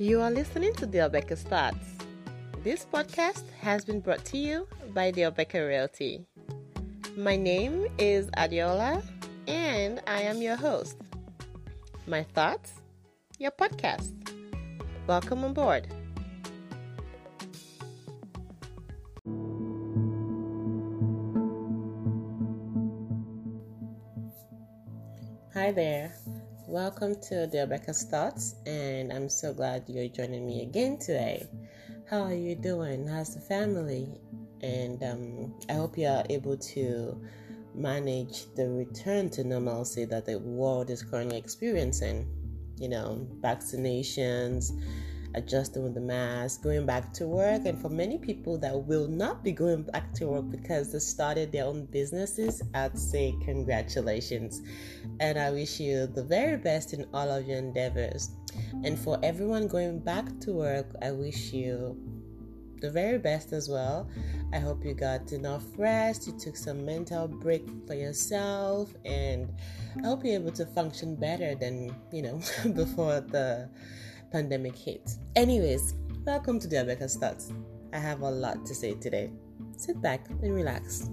You are listening to The Becker's Thoughts. This podcast has been brought to you by The Becker Realty. My name is Adiola, and I am your host. My thoughts, your podcast. Welcome on board. Hi there. Welcome to the Rebecca's Thoughts, and I'm so glad you're joining me again today. How are you doing? How's the family? And um, I hope you are able to manage the return to normalcy that the world is currently experiencing. You know, vaccinations, adjusting with the mask, going back to work, and for many people that will not be going back to work because they started their own businesses, I'd say congratulations. And I wish you the very best in all of your endeavors. And for everyone going back to work, I wish you the very best as well. I hope you got enough rest, you took some mental break for yourself, and I hope you're able to function better than, you know, before the pandemic hit. Anyways, welcome to the Abeka Thoughts. I have a lot to say today. Sit back and relax.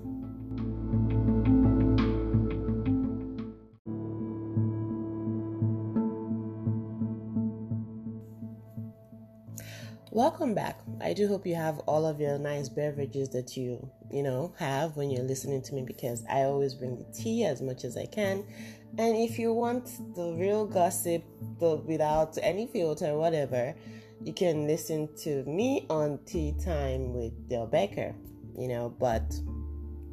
Welcome back. I do hope you have all of your nice beverages that you, you know, have when you're listening to me because I always bring the tea as much as I can. And if you want the real gossip the, without any filter whatever, you can listen to me on Tea Time with Dior Becca, you know, but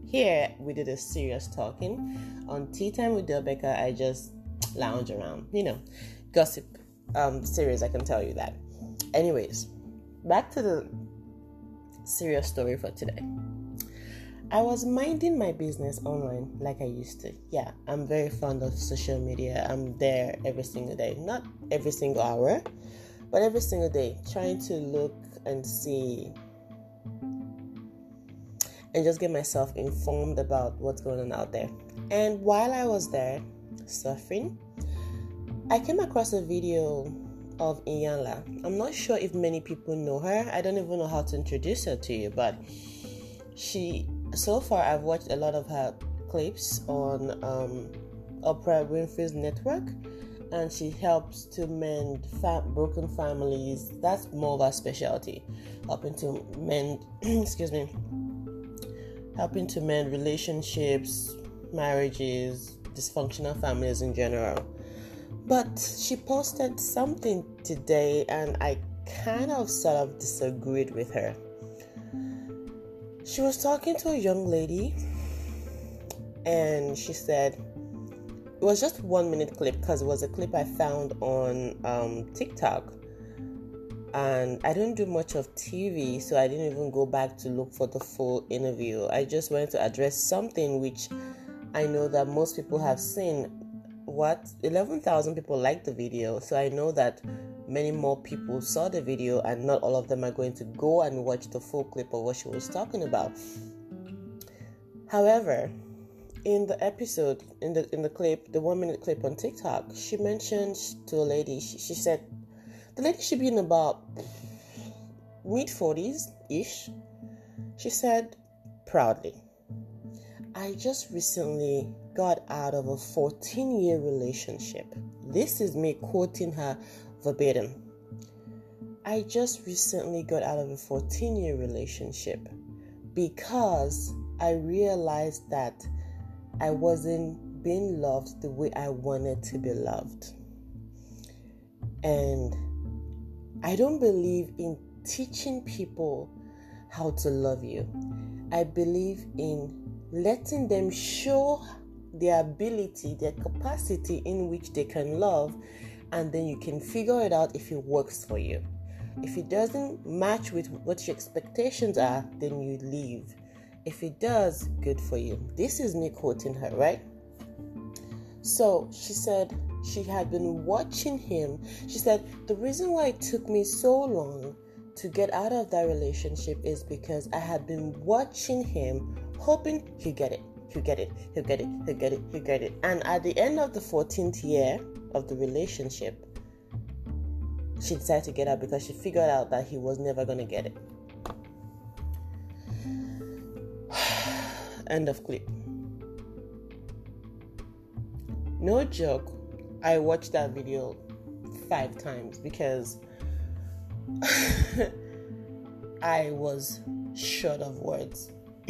here we did a serious talking. On Tea Time with Dior Becca, I just lounge around, you know, gossip um, series, I can tell you that. Anyways, back to the serious story for today. I was minding my business online like I used to. Yeah, I'm very fond of social media. I'm there every single day. Not every single hour, but every single day, trying to look and see and just get myself informed about what's going on out there. And while I was there surfing, I came across a video of Iyanla. I'm not sure if many people know her. I don't even know how to introduce her to you, but she so far I've watched a lot of her clips on um, Oprah Winfrey's network, and she helps to mend fa- broken families. That's more of her specialty, helping to mend. excuse me, helping to mend relationships, marriages, dysfunctional families in general. But she posted something today, and I kind of sort of disagreed with her. She was talking to a young lady, and she said, it was just one minute clip because it was a clip I found on um, TikTok. And I don't do much of TV, so I didn't even go back to look for the full interview. I just wanted to address something which I know that most people have seen what 11,000 people liked the video, so I know that many more people saw the video, and not all of them are going to go and watch the full clip of what she was talking about. However, in the episode, in the in the clip, the one minute clip on TikTok, she mentioned to a lady. She, she said the lady should be in about mid forties ish. She said proudly, "I just recently got out of a 14 year relationship. This is me quoting her verbatim. I just recently got out of a 14 year relationship because I realized that I wasn't being loved the way I wanted to be loved. And I don't believe in teaching people how to love you. I believe in letting them show their ability, their capacity in which they can love, and then you can figure it out if it works for you. If it doesn't match with what your expectations are, then you leave. If it does, good for you. This is me quoting her, right? So she said she had been watching him. She said, The reason why it took me so long to get out of that relationship is because I had been watching him, hoping he'd get it he'll get it, he'll get it, he'll get it, he'll get it. And at the end of the 14th year of the relationship, she decided to get out because she figured out that he was never going to get it. End of clip. No joke, I watched that video five times because I was short of words.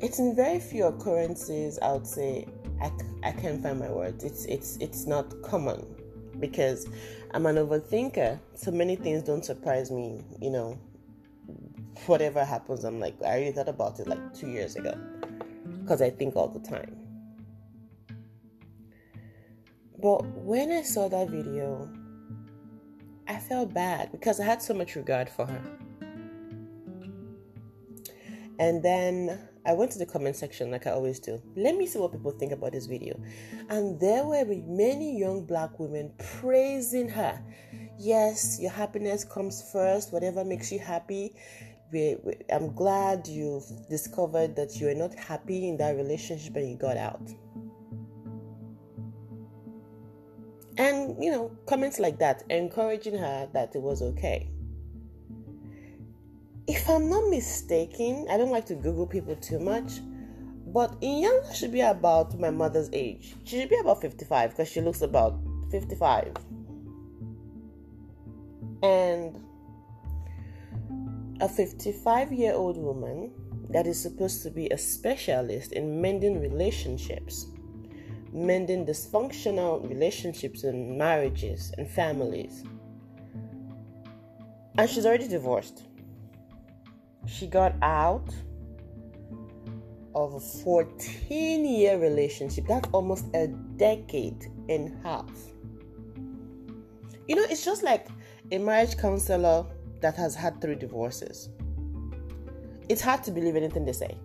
it's in very few occurrences I would say I, I can't find my words. It's it's it's not common because I'm an overthinker. So many things don't surprise me, you know. Whatever happens, I'm like, I already thought about it like two years ago because I think all the time. But when I saw that video, I felt bad because I had so much regard for her. And then I went to the comment section like I always do. Let me see what people think about this video. And there were many young black women praising her. Yes, your happiness comes first, whatever makes you happy. We, we, I'm glad you've discovered that you are not happy in that relationship and you got out. And, you know, comments like that, encouraging her that it was okay if I'm not mistaken, I don't like to Google people too much, but Iyanla should be about my mother's age. She should be about 55 because she looks about 55. And a 55 year old woman that is supposed to be a specialist in mending relationships, mending dysfunctional relationships and marriages and families. And she's already divorced she got out of a 14 year relationship. That's almost a decade and a half. You know, it's just like a marriage counselor that has had three divorces. It's hard to believe anything they say.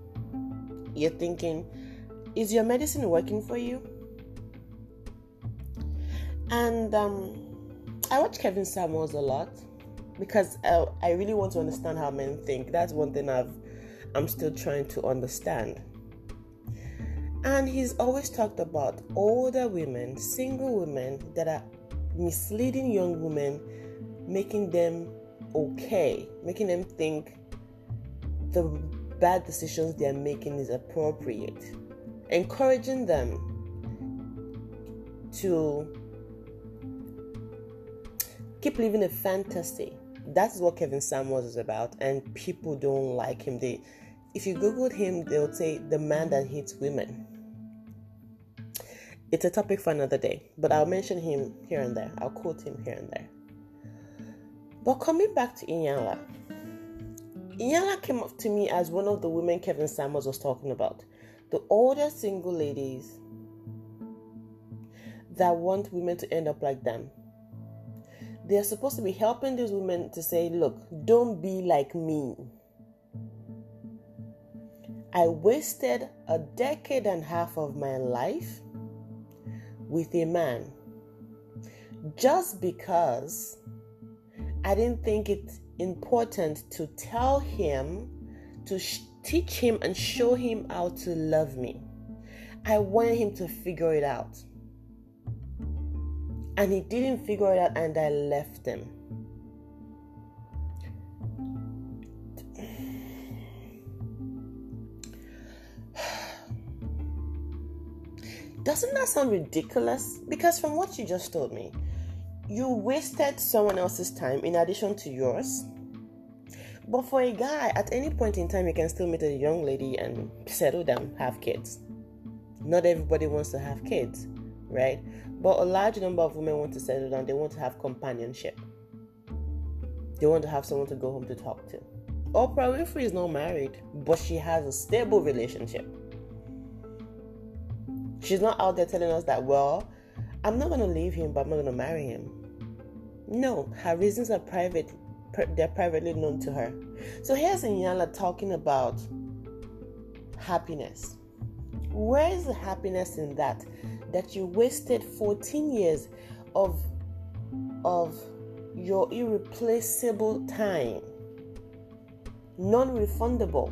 You're thinking, is your medicine working for you? And um, I watch Kevin Samuels a lot because I, I really want to understand how men think. That's one thing I've I'm still trying to understand. And he's always talked about older women, single women that are misleading young women, making them okay, making them think the bad decisions they're making is appropriate, encouraging them to keep living a fantasy that's what Kevin Samuels is about, and people don't like him. They, if you googled him, they'll say the man that hates women. It's a topic for another day, but I'll mention him here and there. I'll quote him here and there. But coming back to Iyanla, Iyanla came up to me as one of the women Kevin Samuels was talking about. The older single ladies that want women to end up like them they're supposed to be helping these women to say, look, don't be like me. I wasted a decade and a half of my life with a man just because I didn't think it important to tell him, to sh- teach him and show him how to love me. I wanted him to figure it out and he didn't figure it out and I left him. Doesn't that sound ridiculous? Because from what you just told me, you wasted someone else's time in addition to yours. But for a guy, at any point in time, you can still meet a young lady and settle down, have kids. Not everybody wants to have kids, right? But a large number of women want to settle down, they want to have companionship. They want to have someone to go home to talk to. Oprah Winfrey is not married, but she has a stable relationship. She's not out there telling us that, well, I'm not going to leave him, but I'm not going to marry him. No, her reasons are private. They're privately known to her. So here's Iyanla talking about happiness. Where is the happiness in that? that you wasted 14 years of of your irreplaceable time non-refundable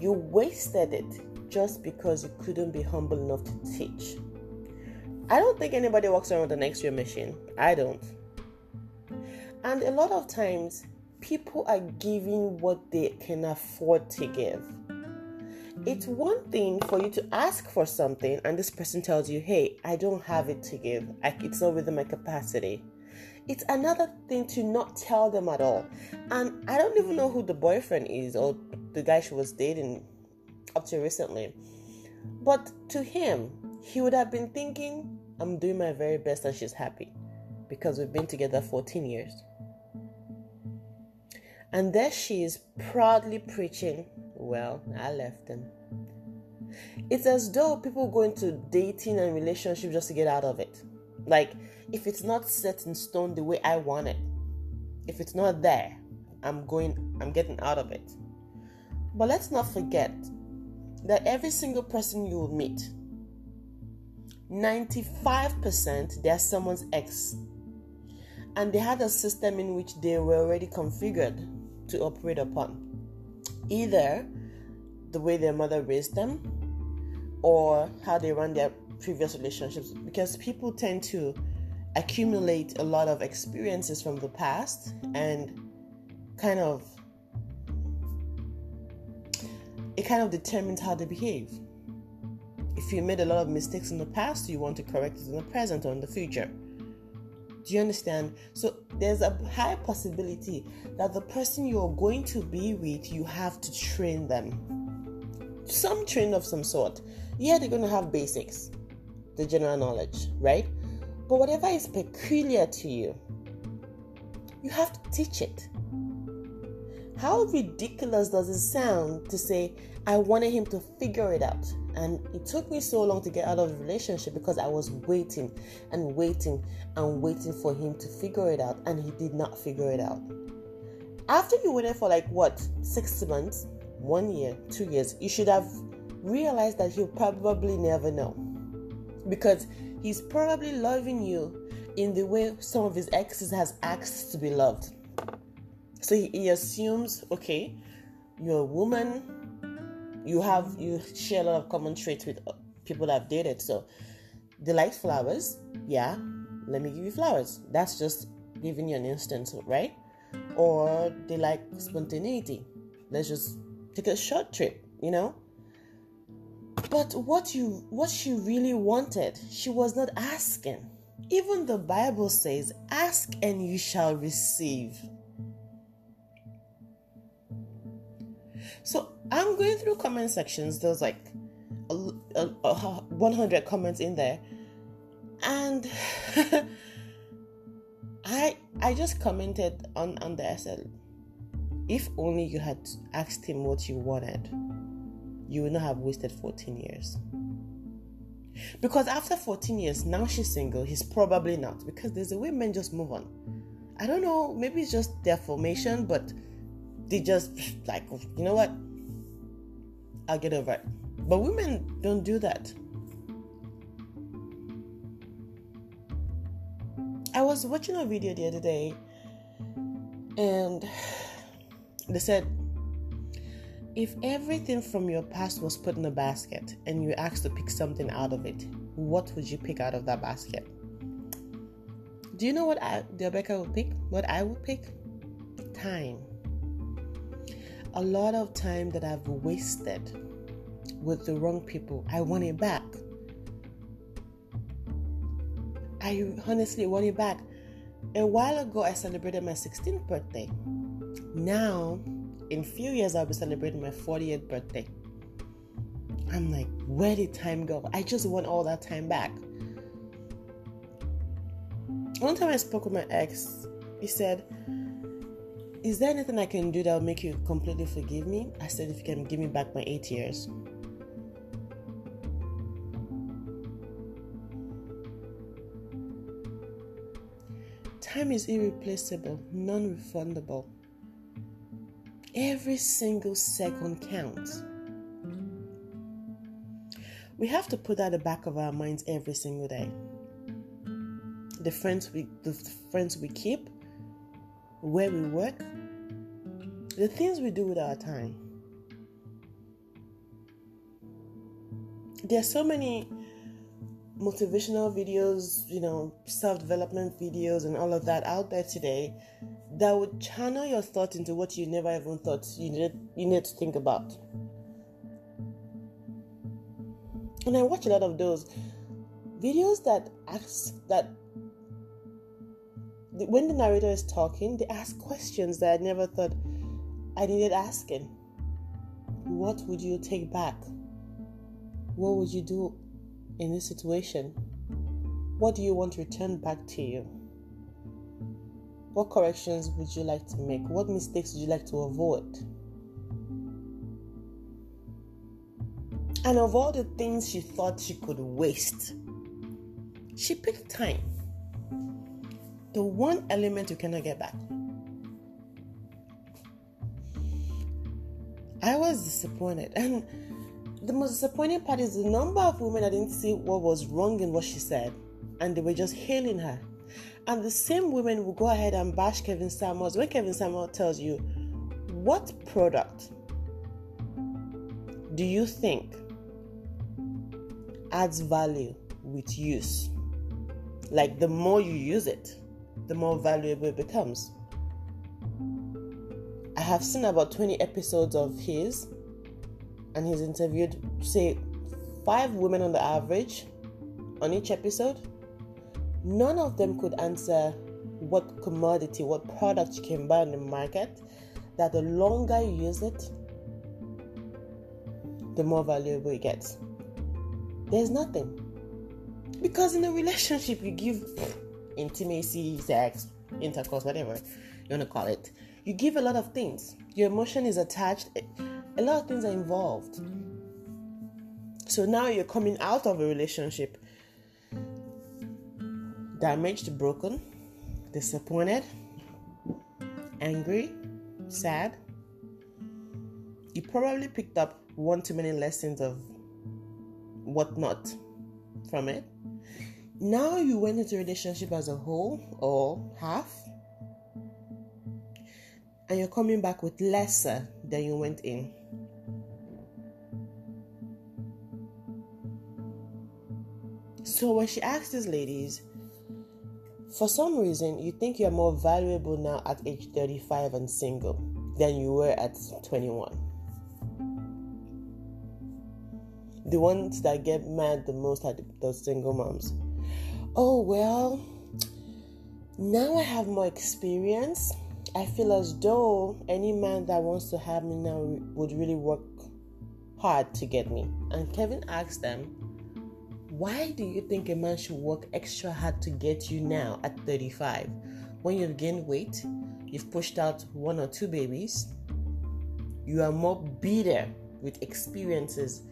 you wasted it just because you couldn't be humble enough to teach I don't think anybody walks around with an x ray machine. I don't. And a lot of times, people are giving what they can afford to give. It's one thing for you to ask for something, and this person tells you, Hey, I don't have it to give, it's not within my capacity. It's another thing to not tell them at all. And I don't even know who the boyfriend is or the guy she was dating up to recently. But to him, he would have been thinking, I'm doing my very best and she's happy because we've been together 14 years. And there she is proudly preaching, Well, I left them. It's as though people go into dating and relationship just to get out of it. Like, if it's not set in stone the way I want it, if it's not there, I'm going, I'm getting out of it. But let's not forget that every single person you will meet, 95% they're someone's ex. And they had a system in which they were already configured to operate upon. Either the way their mother raised them or how they run their previous relationships. Because people tend to accumulate a lot of experiences from the past and kind of it kind of determines how they behave. If you made a lot of mistakes in the past, you want to correct it in the present or in the future. Do you understand? So there's a high possibility that the person you're going to be with, you have to train them. Some train of some sort. Yeah, they're going to have basics, the general knowledge, right? But whatever is peculiar to you, you have to teach it. How ridiculous does it sound to say, I wanted him to figure it out? And it took me so long to get out of the relationship because I was waiting and waiting and waiting for him to figure it out, and he did not figure it out. After you waited for like what, six months, one year, two years, you should have realized that he'll probably never know. Because he's probably loving you in the way some of his exes has asked to be loved so he, he assumes, okay, you're a woman, you have you share a lot of common traits with uh, people I've dated. So they like flowers, yeah. Let me give you flowers. That's just giving you an instance, right? Or they like spontaneity. Let's just take a short trip, you know. But what you what she really wanted, she was not asking. Even the Bible says, "Ask and you shall receive." So I'm going through comment sections. There's like a, a, a 100 comments in there, and I I just commented on on there. I said, if only you had asked him what you wanted, you would not have wasted 14 years. Because after 14 years, now she's single. He's probably not because there's a way men just move on. I don't know. Maybe it's just their formation, but they just like you know what? I'll get over it. But women don't do that. I was watching a video the other day and they said if everything from your past was put in a basket and you asked to pick something out of it what would you pick out of that basket? Do you know what I, the Rebecca would pick? What I would pick? Time a lot of time that I've wasted with the wrong people. I want it back. I honestly want it back. A while ago, I celebrated my 16th birthday. Now, in few years, I'll be celebrating my 40th birthday. I'm like, where did time go? I just want all that time back. One time I spoke with my ex, he said, is there anything I can do that will make you completely forgive me? I said, If you can give me back my eight years. Time is irreplaceable, non refundable. Every single second counts. We have to put that at the back of our minds every single day. The friends we the friends we keep, where we work, the things we do with our time. There are so many motivational videos, you know, self development videos, and all of that out there today that would channel your thoughts into what you never even thought you needed, you need to think about. And I watch a lot of those videos that ask that when the narrator is talking, they ask questions that I never thought I needed asking. What would you take back? What would you do in this situation? What do you want to return back to you? What corrections would you like to make? What mistakes would you like to avoid? And of all the things she thought she could waste, she picked time. The one element you cannot get back. I was disappointed. And the most disappointing part is the number of women I didn't see what was wrong in what she said, and they were just hailing her. And the same women will go ahead and bash Kevin Samuels when Kevin Samuels tells you, What product do you think adds value with use? Like the more you use it, the more valuable it becomes. I have seen about 20 episodes of his and he's interviewed, say, five women on the average on each episode. None of them could answer what commodity, what product you can buy on the market that the longer you use it, the more valuable it gets. There's nothing. Because in a relationship, you give intimacy, sex, intercourse, whatever you want to call it, you give a lot of things. Your emotion is attached a lot of things are involved. So now you're coming out of a relationship damaged, broken, disappointed, angry, sad. You probably picked up one too many lessons of whatnot from it. Now you went into a relationship as a whole or half, and you're coming back with lesser than you went in. So when she asked these ladies, for some reason, you think you're more valuable now at age 35 and single than you were at 21. The ones that get mad the most are those single moms. Oh, well, now I have more experience. I feel as though any man that wants to have me now would really work hard to get me. And Kevin asked them, why do you think a man should work extra hard to get you now at 35 when you've gained weight, you've pushed out one or two babies, you are more bitter with experiences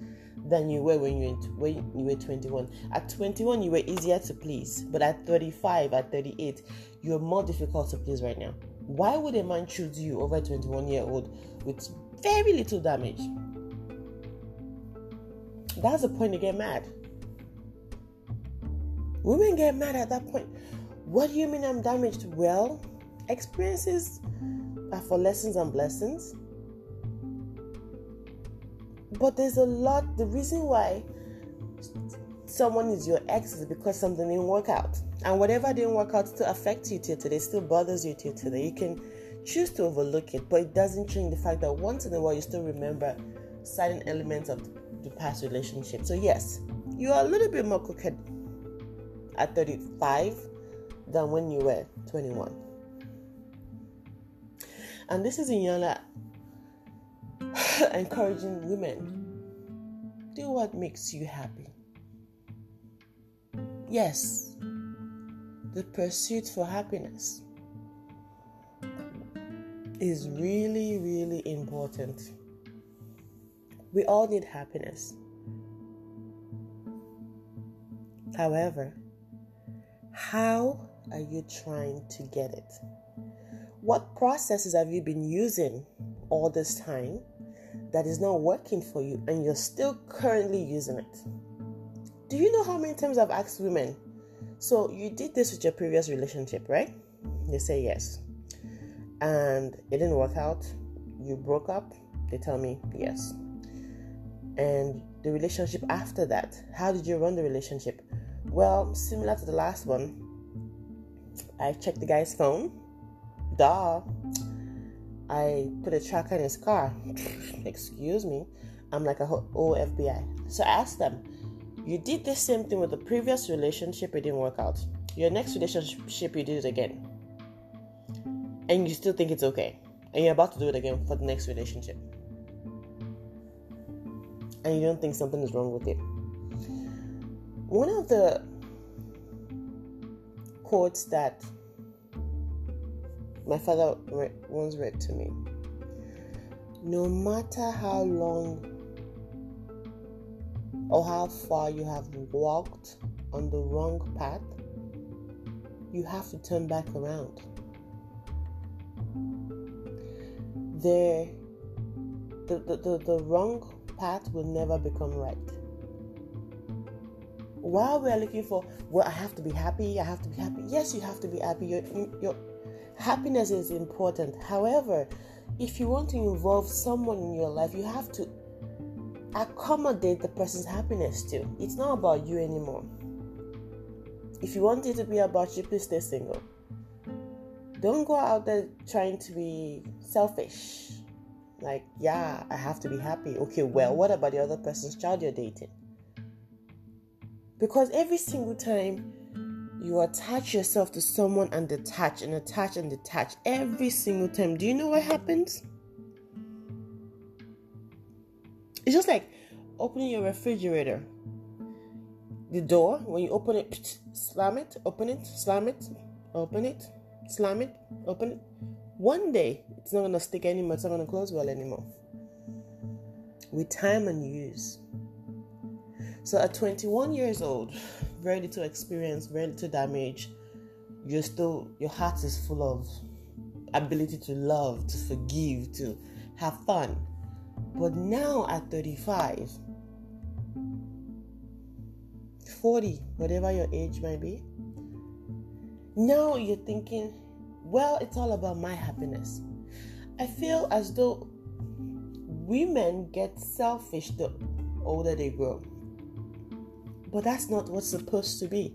than you were when you, when you were 21. At 21, you were easier to please, but at 35, at 38, you're more difficult to please right now. Why would a man choose you over a 21 year old with very little damage? That's the point to get mad. Women get mad at that point. What do you mean I'm damaged? Well, experiences are for lessons and blessings. But there's a lot, the reason why someone is your ex is because something didn't work out. And whatever didn't work out still affects you till today, still bothers you till today. You can choose to overlook it, but it doesn't change the fact that once in a while you still remember certain elements of the past relationship. So, yes, you are a little bit more crooked at 35 than when you were 21. And this is Iyanla encouraging women do what makes you happy. Yes, the pursuit for happiness is really, really important. We all need happiness. However, how are you trying to get it? What processes have you been using all this time that is not working for you and you're still currently using it? Do you know how many times I've asked women, so you did this with your previous relationship, right? They say yes. And it didn't work out. You broke up. They tell me yes. And the relationship after that, how did you run the relationship? Well, similar to the last one, I checked the guy's phone. Duh. I put a tracker in his car. Excuse me. I'm like a whole FBI. So I asked them, You did the same thing with the previous relationship, it didn't work out. Your next relationship, you did it again. And you still think it's okay. And you're about to do it again for the next relationship. And you don't think something is wrong with it. One of the quotes that my father once read to me no matter how long or how far you have walked on the wrong path, you have to turn back around. The, the, the, the, the wrong path will never become right. While we're looking for, well, I have to be happy, I have to be happy. Yes, you have to be happy. Your, your happiness is important. However, if you want to involve someone in your life, you have to accommodate the person's happiness too. It's not about you anymore. If you want it to be about you, please stay single. Don't go out there trying to be selfish. Like, yeah, I have to be happy. Okay, well, what about the other person's child you're dating? Because every single time you attach yourself to someone and detach and attach and detach every single time, do you know what happens? It's just like opening your refrigerator. The door, when you open it, slam it, open it, slam it, open it, slam it, open it. One day, it's not going to stick anymore, it's not going to close well anymore. With time and use. So at 21 years old, very little experience, very little damage, you're still, your heart is full of ability to love, to forgive, to have fun. But now at 35, 40, whatever your age might be, now you're thinking, well, it's all about my happiness. I feel as though women get selfish the older they grow. But that's not what's supposed to be.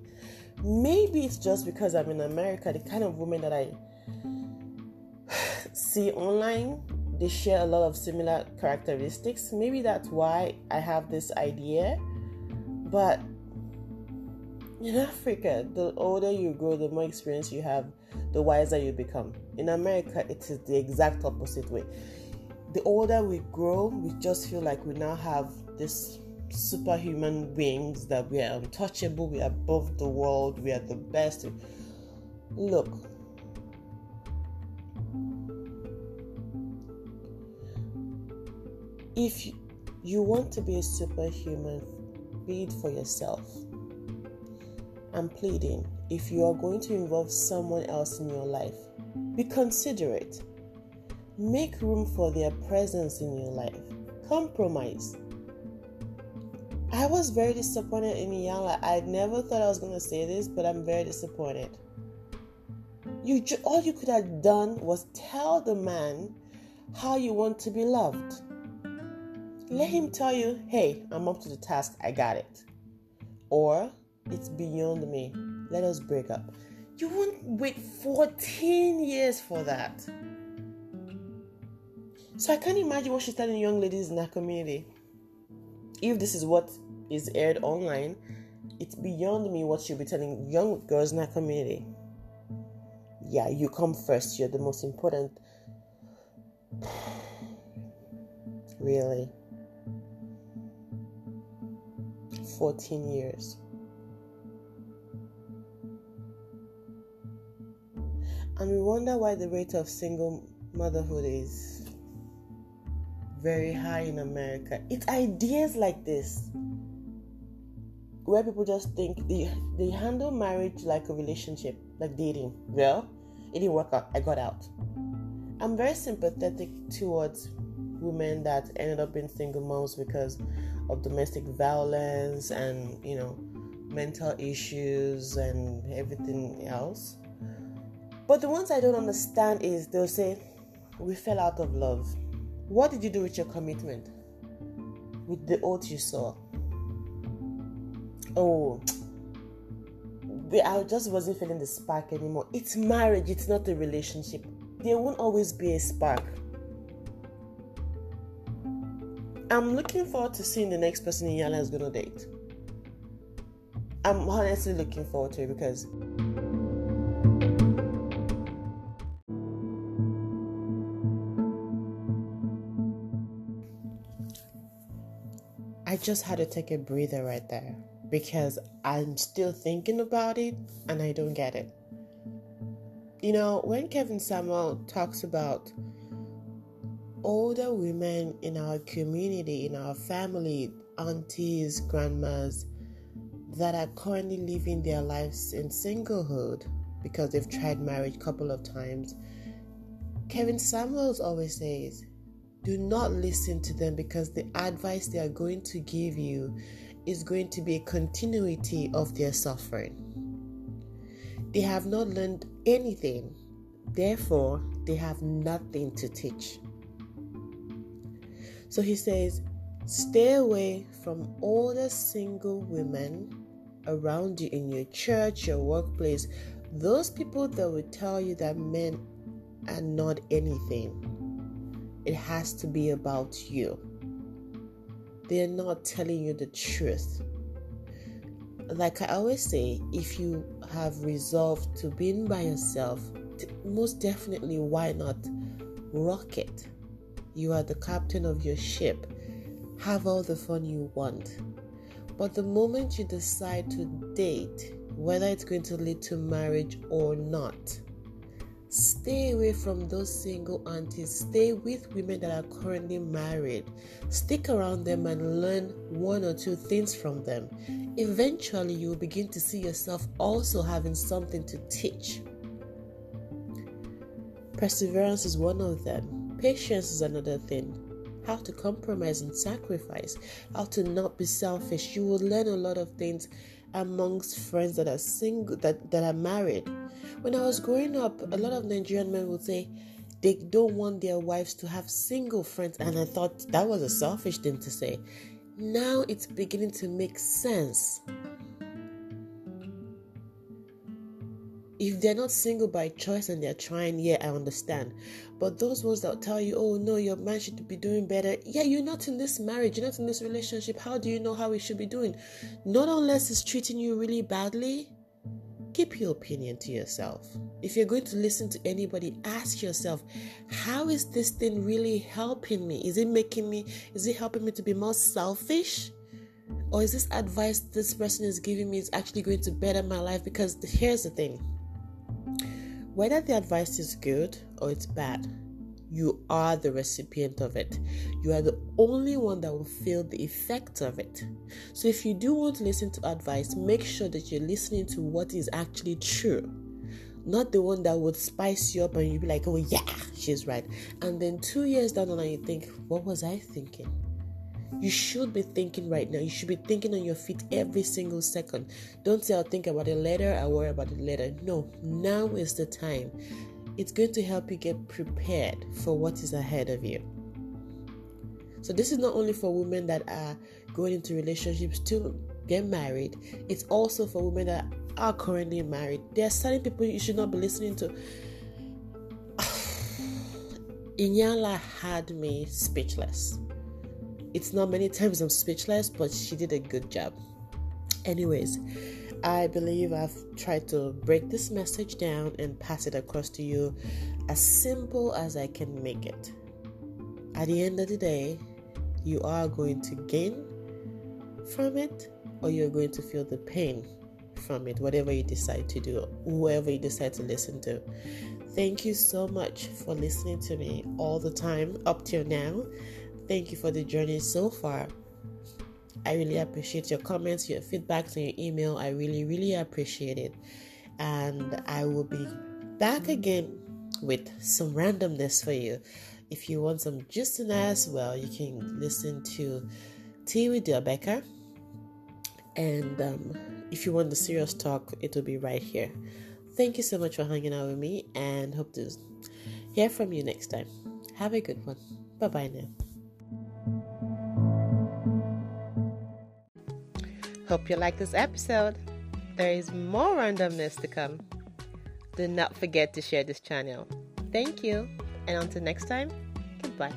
Maybe it's just because I'm in America, the kind of woman that I see online they share a lot of similar characteristics. Maybe that's why I have this idea. But in Africa, the older you grow, the more experience you have, the wiser you become. In America, it is the exact opposite way. The older we grow, we just feel like we now have this superhuman beings, that we are untouchable, we are above the world, we are the best. Look, If you want to be a superhuman, it for yourself. I'm pleading if you are going to involve someone else in your life, be considerate. Make room for their presence in your life. Compromise. I was very disappointed in Iyanla. I never thought I was to say this, but I'm very disappointed. You all you could have done was tell the man how you want to be loved. Let him tell you, hey, I'm up to the task, I got it. Or, it's beyond me, let us break up. You won't wait 14 years for that. So I can't imagine what she's telling young ladies in that community. If this is what is aired online, it's beyond me what she'll be telling young girls in our community. Yeah, you come first, you're the most important. really. 14 years. And we wonder why the rate of single motherhood is very high in America. It's ideas like this where people just think they, they handle marriage like a relationship, like dating. Well, it didn't work out. I got out. I'm very sympathetic towards women that ended up being single moms because of domestic violence and you know mental issues and everything else but the ones i don't understand is they'll say we fell out of love what did you do with your commitment with the oath you saw oh I just wasn't feeling the spark anymore. It's marriage, it's not a relationship. There won't always be a spark. I'm looking forward to seeing the next person Iyanla is going to date. I'm honestly looking forward to it because. I just had to take a breather right there because I'm still thinking about it and I don't get it. You know, when Kevin Samuel talks about older women in our community, in our family, aunties, grandmas, that are currently living their lives in singlehood because they've tried marriage a couple of times. Kevin Samuels always says, do not listen to them because the advice they are going to give you is going to be a continuity of their suffering. They have not learned anything, therefore, they have nothing to teach. So he says, stay away from all the single women around you in your church, your workplace, those people that will tell you that men are not anything. It has to be about you. They're not telling you the truth. Like I always say, if you have resolved to be in by yourself, most definitely, why not rock it? You are the captain of your ship. Have all the fun you want. But the moment you decide to date, whether it's going to lead to marriage or not, Stay away from those single aunties. Stay with women that are currently married. Stick around them and learn one or two things from them. Eventually, you will begin to see yourself also having something to teach. Perseverance is one of them, patience is another thing. How to compromise and sacrifice, how to not be selfish. You will learn a lot of things amongst friends that are single that, that are married. When I was growing up, a lot of Nigerian men would say they don't want their wives to have single friends, and I thought that was a selfish thing to say. Now it's beginning to make sense. If they're not single by choice and they're trying, yeah, I understand. But those ones that tell you, oh no, your man should be doing better, yeah, you're not in this marriage, you're not in this relationship. How do you know how he should be doing? Not unless he's treating you really badly. Keep your opinion to yourself. If you're going to listen to anybody, ask yourself, how is this thing really helping me? Is it making me, is it helping me to be more selfish? Or is this advice this person is giving me is actually going to better my life? Because here's the thing whether the advice is good or it's bad, you are the recipient of it. You are the only one that will feel the effect of it. So, if you do want to listen to advice, make sure that you're listening to what is actually true, not the one that would spice you up and you'd be like, oh, yeah, she's right. And then two years down the line, you think, what was I thinking? You should be thinking right now. You should be thinking on your feet every single second. Don't say, I'll think about it later, I'll worry about it later. No, now is the time. It's going to help you get prepared for what is ahead of you. So, this is not only for women that are going into relationships to get married, it's also for women that are currently married. There are certain people you should not be listening to. Iyanla had me speechless. It's not many times I'm speechless, but she did a good job. Anyways, I believe I've tried to break this message down and pass it across to you as simple as I can make it. At the end of the day, you are going to gain from it or you're going to feel the pain from it, whatever you decide to do, whoever you decide to listen to. Thank you so much for listening to me all the time up till now. Thank you for the journey so far. I really appreciate your comments, your feedbacks, and your email. I really, really appreciate it. And I will be back again with some randomness for you. If you want some juiciness, well, you can listen to Tea with Rebecca. And um, if you want the serious talk, it will be right here. Thank you so much for hanging out with me and hope to hear from you next time. Have a good one. Bye bye now. Hope you like this episode. there is more randomness to come. Do not forget to share this channel. Thank you, and until next time, goodbye.